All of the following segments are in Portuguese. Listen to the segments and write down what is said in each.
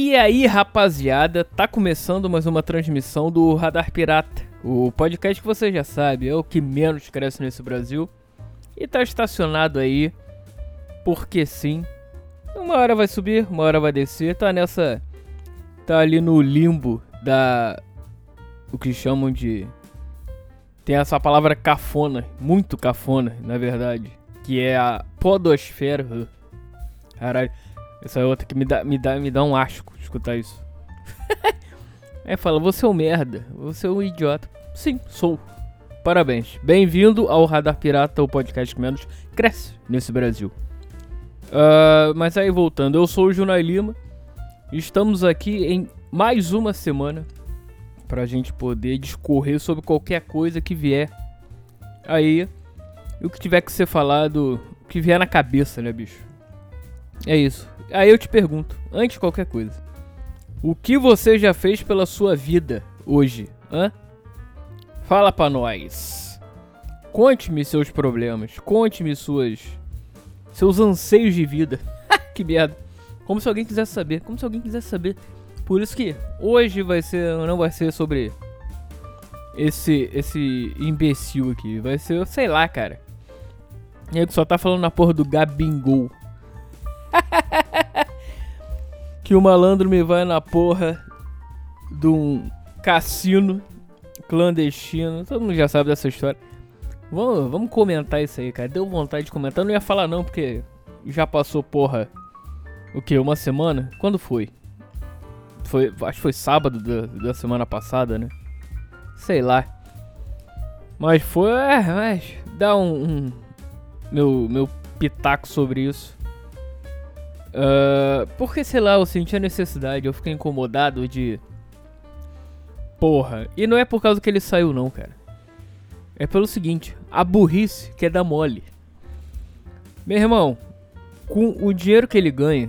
E aí, rapaziada, tá começando mais uma transmissão do Radar Pirata. O podcast que você já sabe, é o que menos cresce nesse Brasil. E tá estacionado aí, porque sim. Uma hora vai subir, uma hora vai descer, tá nessa. Tá ali no limbo da. O que chamam de. Tem essa palavra cafona, muito cafona, na verdade. Que é a podosfera. Caralho. Essa é outra que me dá, me dá, me dá um asco escutar isso. Aí fala, você é um merda, você é um idiota. Sim, sou. Parabéns. Bem-vindo ao Radar Pirata, o podcast que menos cresce nesse Brasil. Uh, mas aí voltando, eu sou o Junai Lima. Estamos aqui em mais uma semana pra gente poder discorrer sobre qualquer coisa que vier aí. E o que tiver que ser falado, o que vier na cabeça, né, bicho? É isso. Aí eu te pergunto, antes de qualquer coisa, o que você já fez pela sua vida hoje? Hã? Fala pra nós. Conte-me seus problemas, conte-me suas seus anseios de vida. que merda. Como se alguém quisesse saber, como se alguém quisesse saber. Por isso que hoje vai ser, não vai ser sobre esse esse imbecil aqui, vai ser, sei lá, cara. Ele só tá falando na porra do Gabingol. que o malandro me vai na porra de um cassino clandestino. Todo mundo já sabe dessa história. Vamos, vamos comentar isso aí, cara. Deu vontade de comentar. Eu não ia falar não, porque já passou, porra. O que? Uma semana? Quando foi? Foi. Acho que foi sábado da, da semana passada, né? Sei lá. Mas foi. É, mas dá um, um. meu, meu pitaco sobre isso. Uh, porque, sei lá, eu senti a necessidade, eu fiquei incomodado de. Porra. E não é por causa que ele saiu, não, cara. É pelo seguinte: a burrice quer dar mole. Meu irmão, com o dinheiro que ele ganha,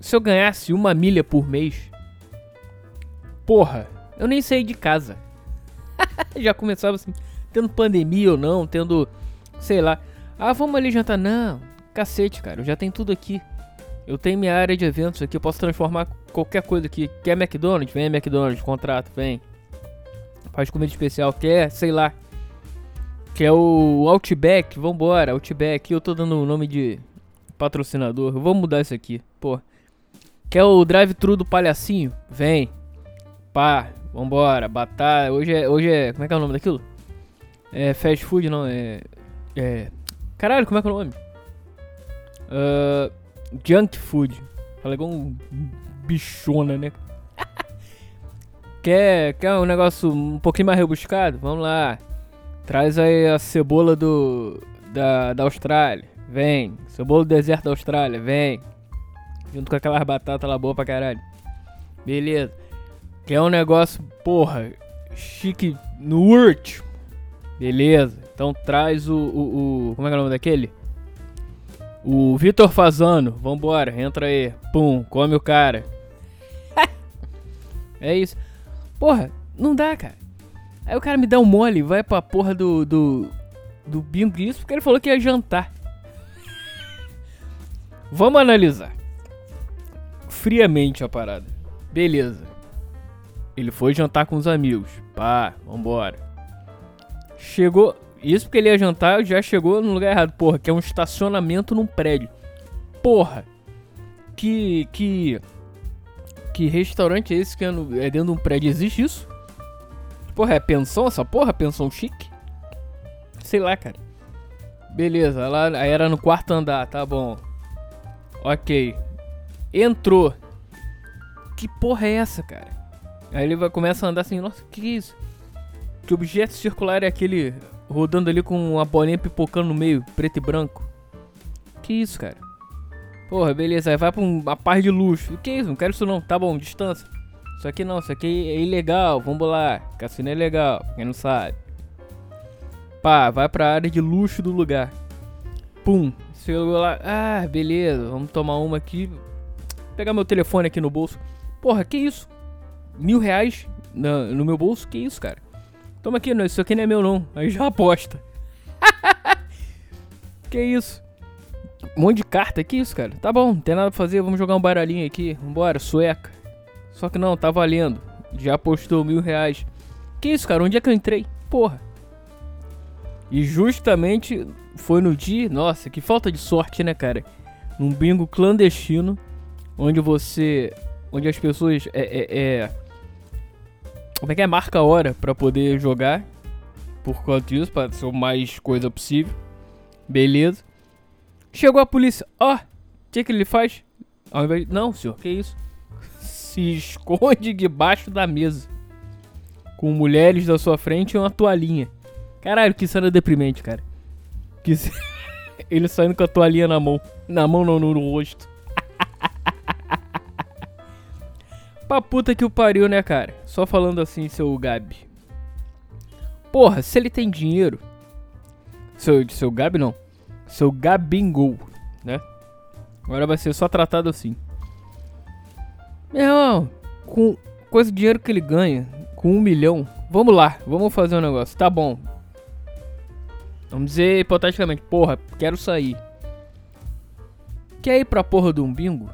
se eu ganhasse uma milha por mês, porra, eu nem saí de casa. Já começava assim, tendo pandemia ou não, tendo, sei lá. Ah, vamos ali jantar. Não, cacete, cara, eu já tenho tudo aqui. Eu tenho minha área de eventos aqui, eu posso transformar qualquer coisa aqui. Quer McDonald's? Vem McDonald's, contrato, vem. Faz comida especial, quer, sei lá. Quer o Outback? Vambora, Outback. Eu tô dando o nome de patrocinador. Vamos mudar isso aqui, pô. Quer o drive-thru do palhacinho? Vem. Pá, vambora. Batata. Hoje é, hoje é. Como é que é o nome daquilo? É fast food, não? É. É. Caralho, como é que é o nome? Uh, junk food. Falei igual um bichona, né? quer, quer um negócio um pouquinho mais rebuscado? Vamos lá. Traz aí a cebola do da, da Austrália. Vem. Cebola do deserto da Austrália. Vem. Junto com aquelas batatas lá boa pra caralho. Beleza. Quer um negócio, porra, chique no último. Beleza. Então traz o, o, o. Como é que é o nome daquele? O Vitor Fazano, vambora, entra aí. Pum, come o cara. é isso. Porra, não dá, cara. Aí o cara me dá um mole, vai pra porra do. do. do bingo isso, porque ele falou que ia jantar. Vamos analisar. Friamente a parada. Beleza. Ele foi jantar com os amigos. Pá, vambora. Chegou. Isso porque ele ia jantar, já chegou no lugar errado. Porra, que é um estacionamento num prédio. Porra. Que. Que. Que restaurante é esse que é, no, é dentro de um prédio? Existe isso? Porra, é pensão essa porra? Pensão chique? Sei lá, cara. Beleza, lá era no quarto andar, tá bom. Ok. Entrou. Que porra é essa, cara? Aí ele vai, começa a andar assim, nossa, que, que é isso? Que objeto circular é aquele rodando ali com uma bolinha pipocando no meio, preto e branco. Que isso, cara? Porra, beleza, aí vai pra uma par de luxo. Que isso? Não quero isso não. Tá bom, distância. Isso aqui não, isso aqui é ilegal. Vamos lá. Cassino é legal, quem não sabe. Pá, vai pra área de luxo do lugar. Pum. Chegou lá. Ah, beleza. Vamos tomar uma aqui. Pegar meu telefone aqui no bolso. Porra, que isso? Mil reais no meu bolso? Que isso, cara? Toma aqui, não, isso aqui não é meu não. Aí já aposta. que isso? Um monte de carta, que isso, cara? Tá bom, não tem nada pra fazer, vamos jogar um baralhinho aqui. Vambora, sueca. Só que não, tá valendo. Já apostou mil reais. Que isso, cara? Onde é que eu entrei? Porra. E justamente foi no dia. Nossa, que falta de sorte, né, cara? Num bingo clandestino. Onde você. Onde as pessoas. É. é, é como é que é? Marca a hora pra poder jogar. Por causa disso, pra ser o mais coisa possível. Beleza. Chegou a polícia. Ó, oh, o que, que ele faz? Ao invés de... Não, senhor, que isso? Se esconde debaixo da mesa. Com mulheres da sua frente e uma toalhinha. Caralho, que cena deprimente, cara. Que Ele saindo com a toalhinha na mão. Na mão, não, no rosto. Pra puta que o pariu, né, cara? Só falando assim, seu Gabi. Porra, se ele tem dinheiro. Seu, seu Gabi não. Seu Gabingol, né? Agora vai ser só tratado assim. Meu irmão, com, com esse dinheiro que ele ganha, com um milhão, vamos lá, vamos fazer um negócio. Tá bom, Vamos dizer hipoteticamente, porra, quero sair. Quer ir pra porra do um bingo?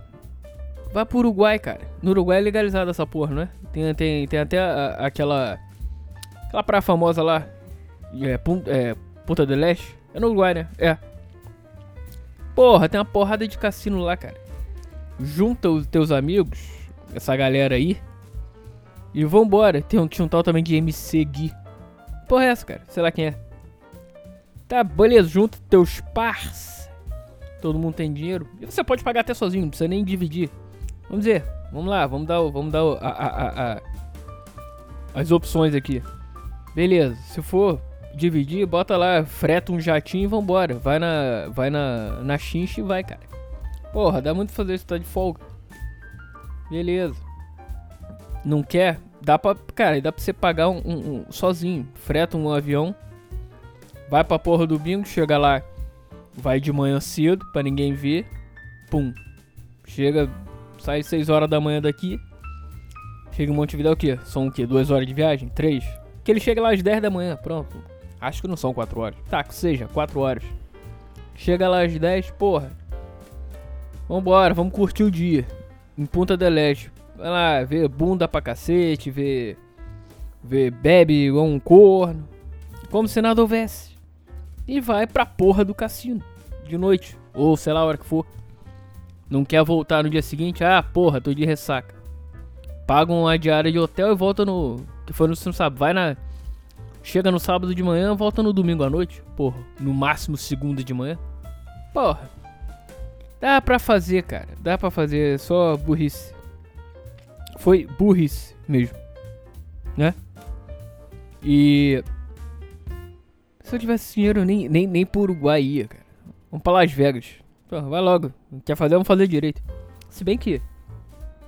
Vai pro Uruguai, cara. No Uruguai é legalizado essa porra, não é? Tem, tem, tem até a, aquela. Aquela praia famosa lá. É, é, Punta del Leste. É no Uruguai, né? É. Porra, tem uma porrada de cassino lá, cara. Junta os teus amigos, essa galera aí. E vambora. Tem um, tinha um tal também de MC Gui. Porra é essa, cara? Sei lá quem é. Tá, beleza, junto teus pars. Todo mundo tem dinheiro. E você pode pagar até sozinho, não precisa nem dividir. Vamos dizer, vamos lá, vamos dar, vamos dar a, a, a, as opções aqui. Beleza, se for dividir, bota lá, freta um jatinho e vambora. Vai na, vai na, na chincha e vai, cara. Porra, dá muito fazer isso, tá de folga. Beleza. Não quer? Dá pra, cara, dá pra você pagar um, um, um sozinho. Freta um avião Vai pra porra do bingo, chega lá, vai de manhã cedo pra ninguém ver. Pum. Chega, sai 6 horas da manhã daqui. Chega em Montevideo o quê? São o quê? 2 horas de viagem? 3? Que ele chega lá às 10 da manhã, pronto. Acho que não são 4 horas. Tá, que seja, 4 horas. Chega lá às 10, porra. Vambora, vamos curtir o dia. Em Punta del Este. Vai lá, ver bunda pra cacete, ver. Ver bebe igual um corno. Como se nada houvesse e vai pra porra do cassino de noite, ou sei lá a hora que for. Não quer voltar no dia seguinte? Ah, porra, tô de ressaca. Paga uma diária de hotel e volta no. Que foi no sábado. Vai na. Chega no sábado de manhã, volta no domingo à noite. Porra, no máximo segunda de manhã. Porra. Dá pra fazer, cara. Dá pra fazer, só burrice. Foi burrice mesmo. Né? E se eu tivesse dinheiro, nem, nem, nem pro Uruguai ia, cara. Vamos pra Las Vegas. Pô, vai logo. Quer fazer, vamos fazer direito. Se bem que.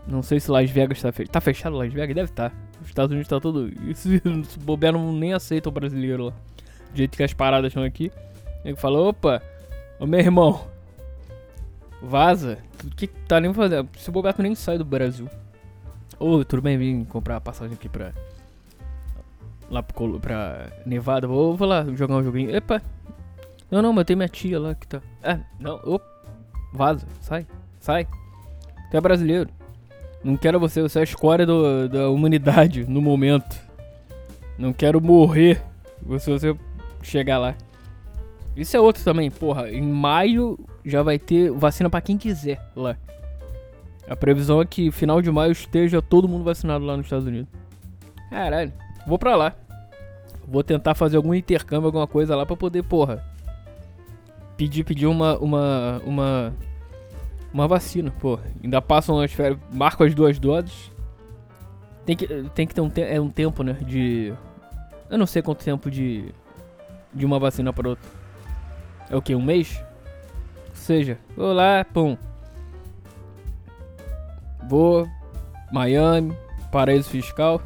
Não sei se Las Vegas tá fechado. Tá fechado Las Vegas? Deve estar. Tá. Os Estados Unidos tá todo. Se bobear, não nem aceita o brasileiro lá. Do jeito que as paradas estão aqui. Ele fala: opa, ô meu irmão. Vaza. O que tá nem fazendo? Se bobear, tu nem sai do Brasil. Ô, oh, tudo bem, vim comprar a passagem aqui pra lá pro, pra Nevada. Vou, vou lá jogar um joguinho. Epa! Não, não, mas tem minha tia lá que tá. Ah, não, opa! Vaza, sai, sai. Tu é brasileiro. Não quero você, você é a escória do, da humanidade no momento. Não quero morrer se você chegar lá. Isso é outro também, porra. Em maio já vai ter vacina para quem quiser lá. A previsão é que final de maio esteja todo mundo vacinado lá nos Estados Unidos. Caralho. Vou pra lá. Vou tentar fazer algum intercâmbio, alguma coisa lá pra poder, porra. Pedir, pedir uma. uma. uma. Uma vacina, pô. Ainda passam as férias. Marco as duas doses. Tem que, tem que ter um, te é um tempo, né? De. Eu não sei quanto tempo de. De uma vacina para outra. É o que? Um mês? Ou seja, vou lá, pum. Vou. Miami, paraíso fiscal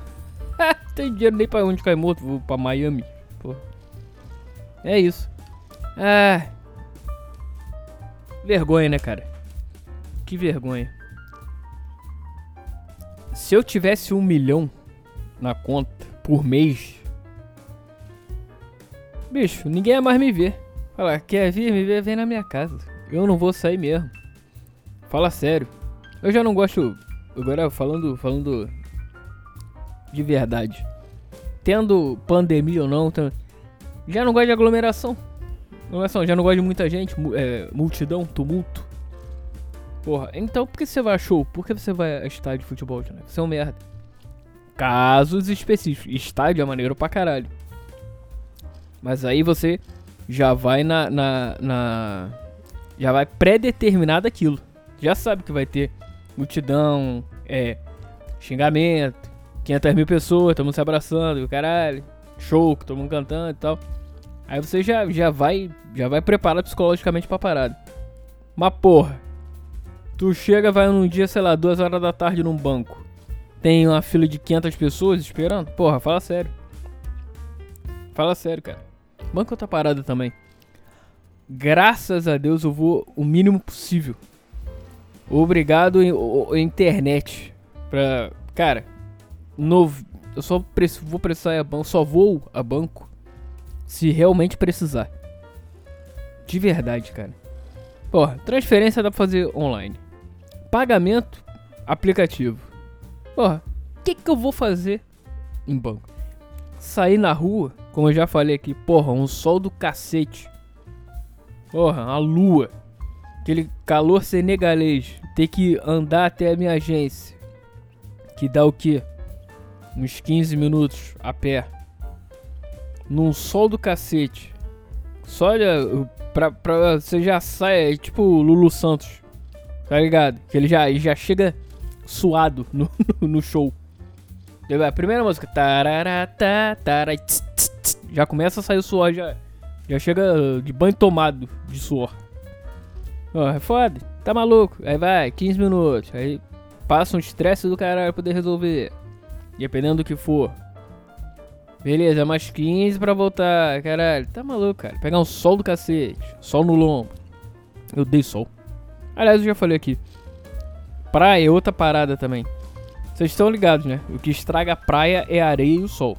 tem dinheiro nem pra onde cai morto, vou pra Miami. Pô. É isso. Ah. Vergonha, né, cara? Que vergonha. Se eu tivesse um milhão na conta por mês, bicho, ninguém ia mais me ver. Falar, quer vir me ver? Vem na minha casa. Eu não vou sair mesmo. Fala sério. Eu já não gosto. Agora falando, falando de verdade. Tendo pandemia ou não, já não gosto de aglomeração. Aglomeração, já não gosto de muita gente, é, multidão, tumulto. Porra, então por que você vai a show? Por que você vai a estádio de futebol, né? Você é um merda. Casos específicos. Estádio é maneiro pra caralho. Mas aí você já vai na. na, na já vai pré-determinado aquilo. Já sabe que vai ter multidão, é, xingamento, 500 mil pessoas, todo mundo se abraçando, caralho, show, todo mundo cantando e tal. Aí você já, já vai já vai preparado psicologicamente pra parada. Mas porra, tu chega, vai num dia, sei lá, duas horas da tarde num banco. Tem uma fila de 500 pessoas esperando? Porra, fala sério. Fala sério, cara. Banco tá parado também. Graças a Deus eu vou o mínimo possível. Obrigado, internet. Pra. Cara, novo. Eu só vou precisar a banco. Só vou a banco se realmente precisar. De verdade, cara. Porra, transferência dá pra fazer online. Pagamento, aplicativo. Porra, o que que eu vou fazer em banco? Sair na rua, como eu já falei aqui, porra, um sol do cacete. Porra, a lua. Aquele calor senegalês. Ter que andar até a minha agência. Que dá o quê? Uns 15 minutos a pé. Num sol do cacete. Só olha, pra, pra você já sai, é tipo Lulu Santos. Tá ligado? Que ele já, já chega suado no, no, no show. A primeira música. Tararata, tara, tss, tss, tss, já começa a sair o suor, já, já chega de banho tomado de suor. Ó, é foda, tá maluco? Aí vai, 15 minutos. Aí passa um estresse do caralho pra poder resolver. Dependendo do que for. Beleza, mais 15 pra voltar. Caralho, tá maluco, cara. Pegar um sol do cacete. Sol no lombo. Eu dei sol. Aliás, eu já falei aqui. Praia é outra parada também. Vocês estão ligados, né? O que estraga a praia é a areia e o sol.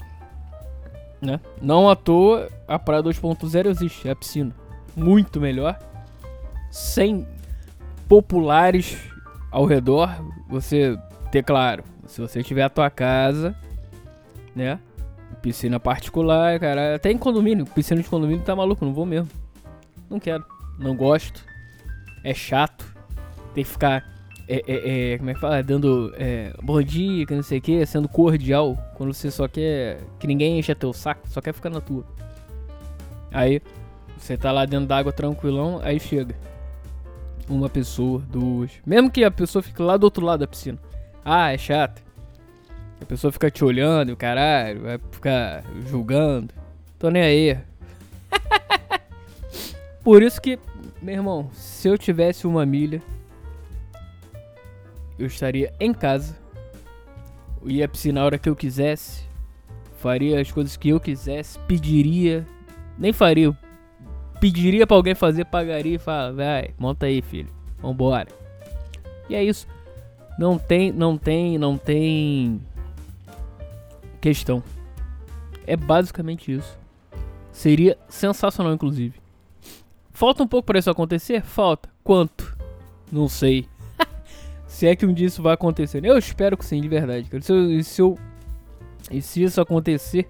Né? Não à toa, a praia 2.0 existe, é a piscina. Muito melhor. Sem populares ao redor. Você ter claro, se você tiver a tua casa, né? Piscina particular, cara. Até em condomínio. Piscina de condomínio tá maluco, não vou mesmo. Não quero. Não gosto. É chato. Tem que ficar é, é, é, como é que fala? Dando é, bom dia, que não sei o que, sendo cordial, quando você só quer que ninguém encha teu saco, só quer ficar na tua. Aí, você tá lá dentro d'água tranquilão, aí chega uma pessoa, duas. Mesmo que a pessoa fique lá do outro lado da piscina. Ah, é chato. A pessoa fica te olhando, o caralho, vai ficar julgando. Tô nem aí. Por isso que, meu irmão, se eu tivesse uma milha eu estaria em casa, ia piscina a hora que eu quisesse, faria as coisas que eu quisesse, pediria, nem faria, pediria para alguém fazer, pagaria e fala, vai, monta aí, filho, vambora. E é isso. Não tem, não tem, não tem questão. É basicamente isso. Seria sensacional, inclusive. Falta um pouco para isso acontecer? Falta. Quanto? Não sei. Se é que um dia isso vai acontecer. Eu espero que sim, de verdade. Se eu, se eu, e se isso acontecer.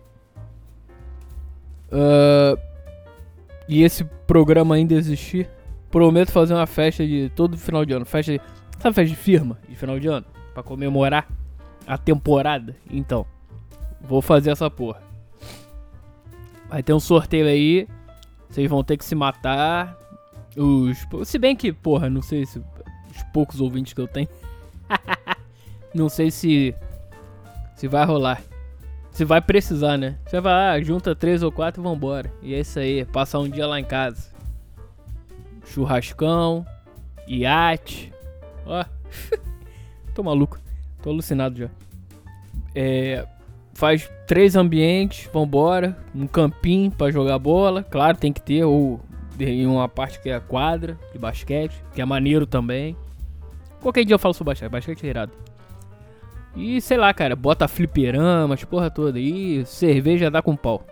Uh, e esse programa ainda existir. Prometo fazer uma festa de todo final de ano. Festa de, sabe festa de firma de final de ano? Pra comemorar a temporada. Então, vou fazer essa porra. Vai ter um sorteio aí. Vocês vão ter que se matar. Os. Se bem que, porra, não sei se os poucos ouvintes que eu tenho. não sei se se vai rolar. Se vai precisar, né? Você vai lá, junta três ou quatro e vambora. E é isso aí, passar um dia lá em casa. Churrascão, iate. Ó, tô maluco, tô alucinado já. É, faz três ambientes, vambora. Um campinho para jogar bola, claro, tem que ter. Ou em uma parte que é a quadra de basquete, que é maneiro também. Qualquer dia eu falo sobre basquete, basquete é irado. E sei lá, cara, bota fliperama, as porra toda. E cerveja dá com pau.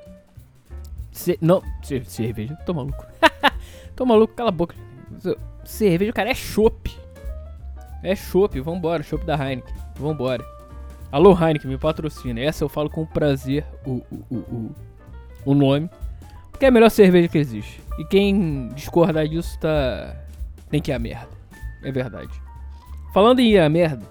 Ce não, cerveja, tô maluco. tô maluco, cala a boca. Cerveja, cara, é chopp. É chopp, vambora, chopp da Heineken. Vambora. Alô, Heineken, me patrocina. Essa eu falo com prazer o, o, o, o, nome. Porque é a melhor cerveja que existe. E quem discordar disso tá. tem que ir a merda. É verdade. Falando em ir a merda,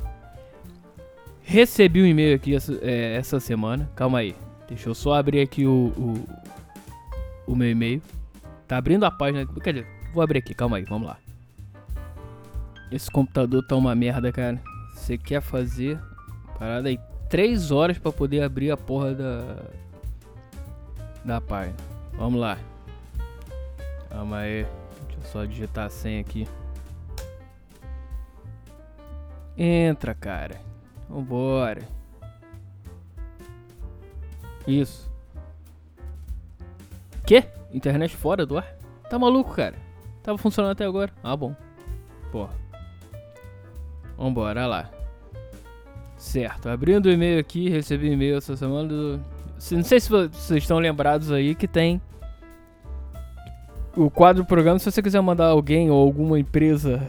recebi um e-mail aqui essa, é, essa semana. Calma aí. Deixa eu só abrir aqui o, o, o meu e-mail. Tá abrindo a página. Quer dizer, vou abrir aqui, calma aí, vamos lá. Esse computador tá uma merda, cara. Você quer fazer parada aí 3 horas pra poder abrir a porra da. Da página. Vamos lá. Calma aí. Deixa eu só digitar a senha aqui. Entra, cara. Vambora. Isso. Que? Internet fora do ar? Tá maluco, cara? Tava funcionando até agora. Ah, bom. Porra. Vambora, lá. Certo, abrindo o e-mail aqui, recebi e-mail essa semana do... Não sei se vocês estão lembrados aí que tem o quadro programa. Se você quiser mandar alguém ou alguma empresa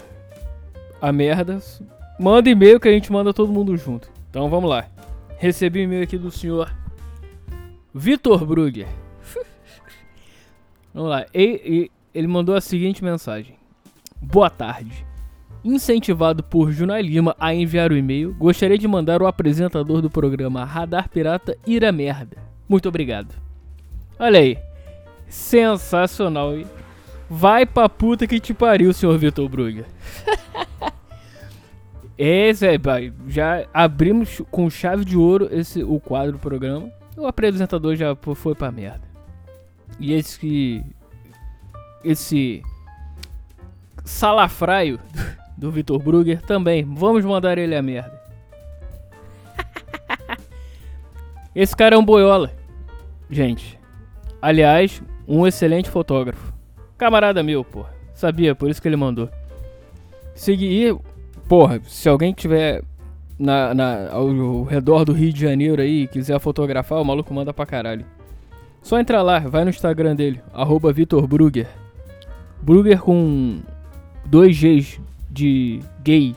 a merda, manda e-mail que a gente manda todo mundo junto. Então vamos lá. Recebi e-mail aqui do senhor Vitor Brugger. vamos lá. Ele mandou a seguinte mensagem: Boa tarde. Incentivado por Junai Lima a enviar o e-mail, gostaria de mandar o apresentador do programa Radar Pirata ir a merda. Muito obrigado. Olha aí. Sensacional. Vai pra puta que te pariu, senhor Vitor Brugger. Esse é, já abrimos com chave de ouro esse o quadro do programa. O apresentador já foi pra merda. E esse esse salafraio do Vitor Brugger também. Vamos mandar ele a merda. Esse cara é um boiola. Gente. Aliás, um excelente fotógrafo. Camarada meu, porra. Sabia, por isso que ele mandou. Seguir, porra, se alguém tiver na, na, ao redor do Rio de Janeiro aí quiser fotografar, o maluco manda pra caralho. Só entra lá, vai no Instagram dele, arroba Vitor Brugger. Brugger com dois Gs de gay.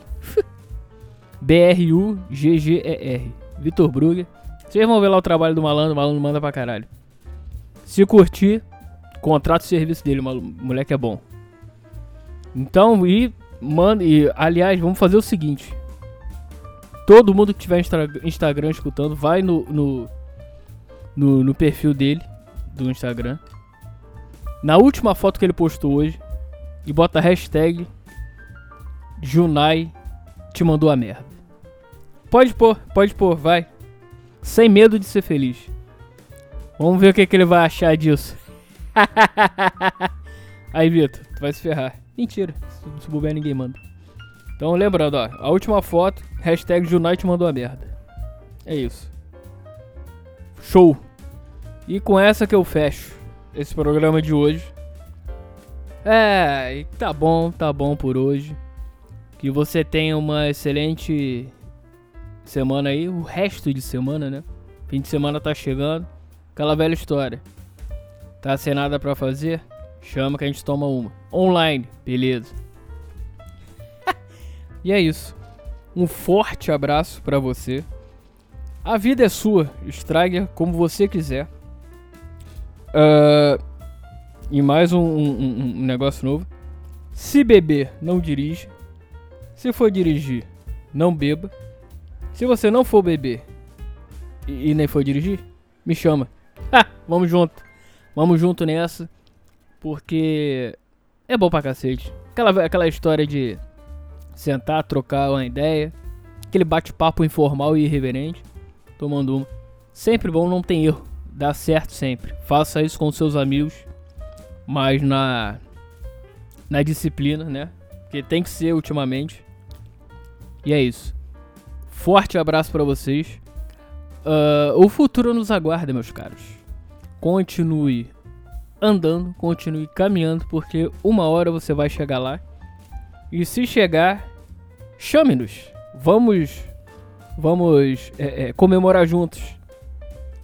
B-R-U-G-G-E-R. Vitor Brugger. Vocês vão ver lá o trabalho do malandro, o malandro manda pra caralho. Se curtir, contrato o serviço dele, o moleque é bom. Então, e, manda, e aliás, vamos fazer o seguinte. Todo mundo que tiver Instagram escutando, vai no, no, no, no perfil dele, do Instagram. Na última foto que ele postou hoje, e bota a hashtag Junai te mandou a merda. Pode pôr, pode pôr, vai. Sem medo de ser feliz. Vamos ver o que, que ele vai achar disso. Aí, Vitor, tu vai se ferrar. Mentira, se, se bobear ninguém manda. Então, lembrando, ó, a última foto, hashtag Junai te mandou a merda. É isso. Show. E com essa que eu fecho esse programa de hoje. É, tá bom, tá bom por hoje. Que você tenha uma excelente semana aí, o resto de semana, né? Fim de semana tá chegando. Aquela velha história. Tá sem nada pra fazer? Chama que a gente toma uma. Online, beleza. e é isso. Um forte abraço para você. A vida é sua, estrague como você quiser. Uh, e mais um, um, um negócio novo. Se beber, não dirige. Se for dirigir, não beba. Se você não for beber e, e nem for dirigir, me chama. Ah, vamos junto. Vamos junto nessa. Porque é bom pra cacete. Aquela, aquela história de sentar, trocar uma ideia. Aquele bate-papo informal e irreverente. Tomando uma. Sempre bom, não tem erro. Dá certo sempre. Faça isso com seus amigos. Mas na. Na disciplina, né? Que tem que ser ultimamente. E é isso. Forte abraço para vocês. Uh, o futuro nos aguarda, meus caros. Continue andando, continue caminhando, porque uma hora você vai chegar lá. E se chegar, chame-nos. Vamos, vamos é, é, comemorar juntos.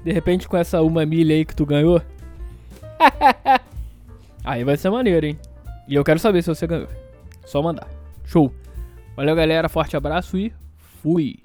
De repente com essa uma milha aí que tu ganhou. aí vai ser maneiro, hein? E eu quero saber se você ganhou. Só mandar. Show. Valeu, galera. Forte abraço e fui.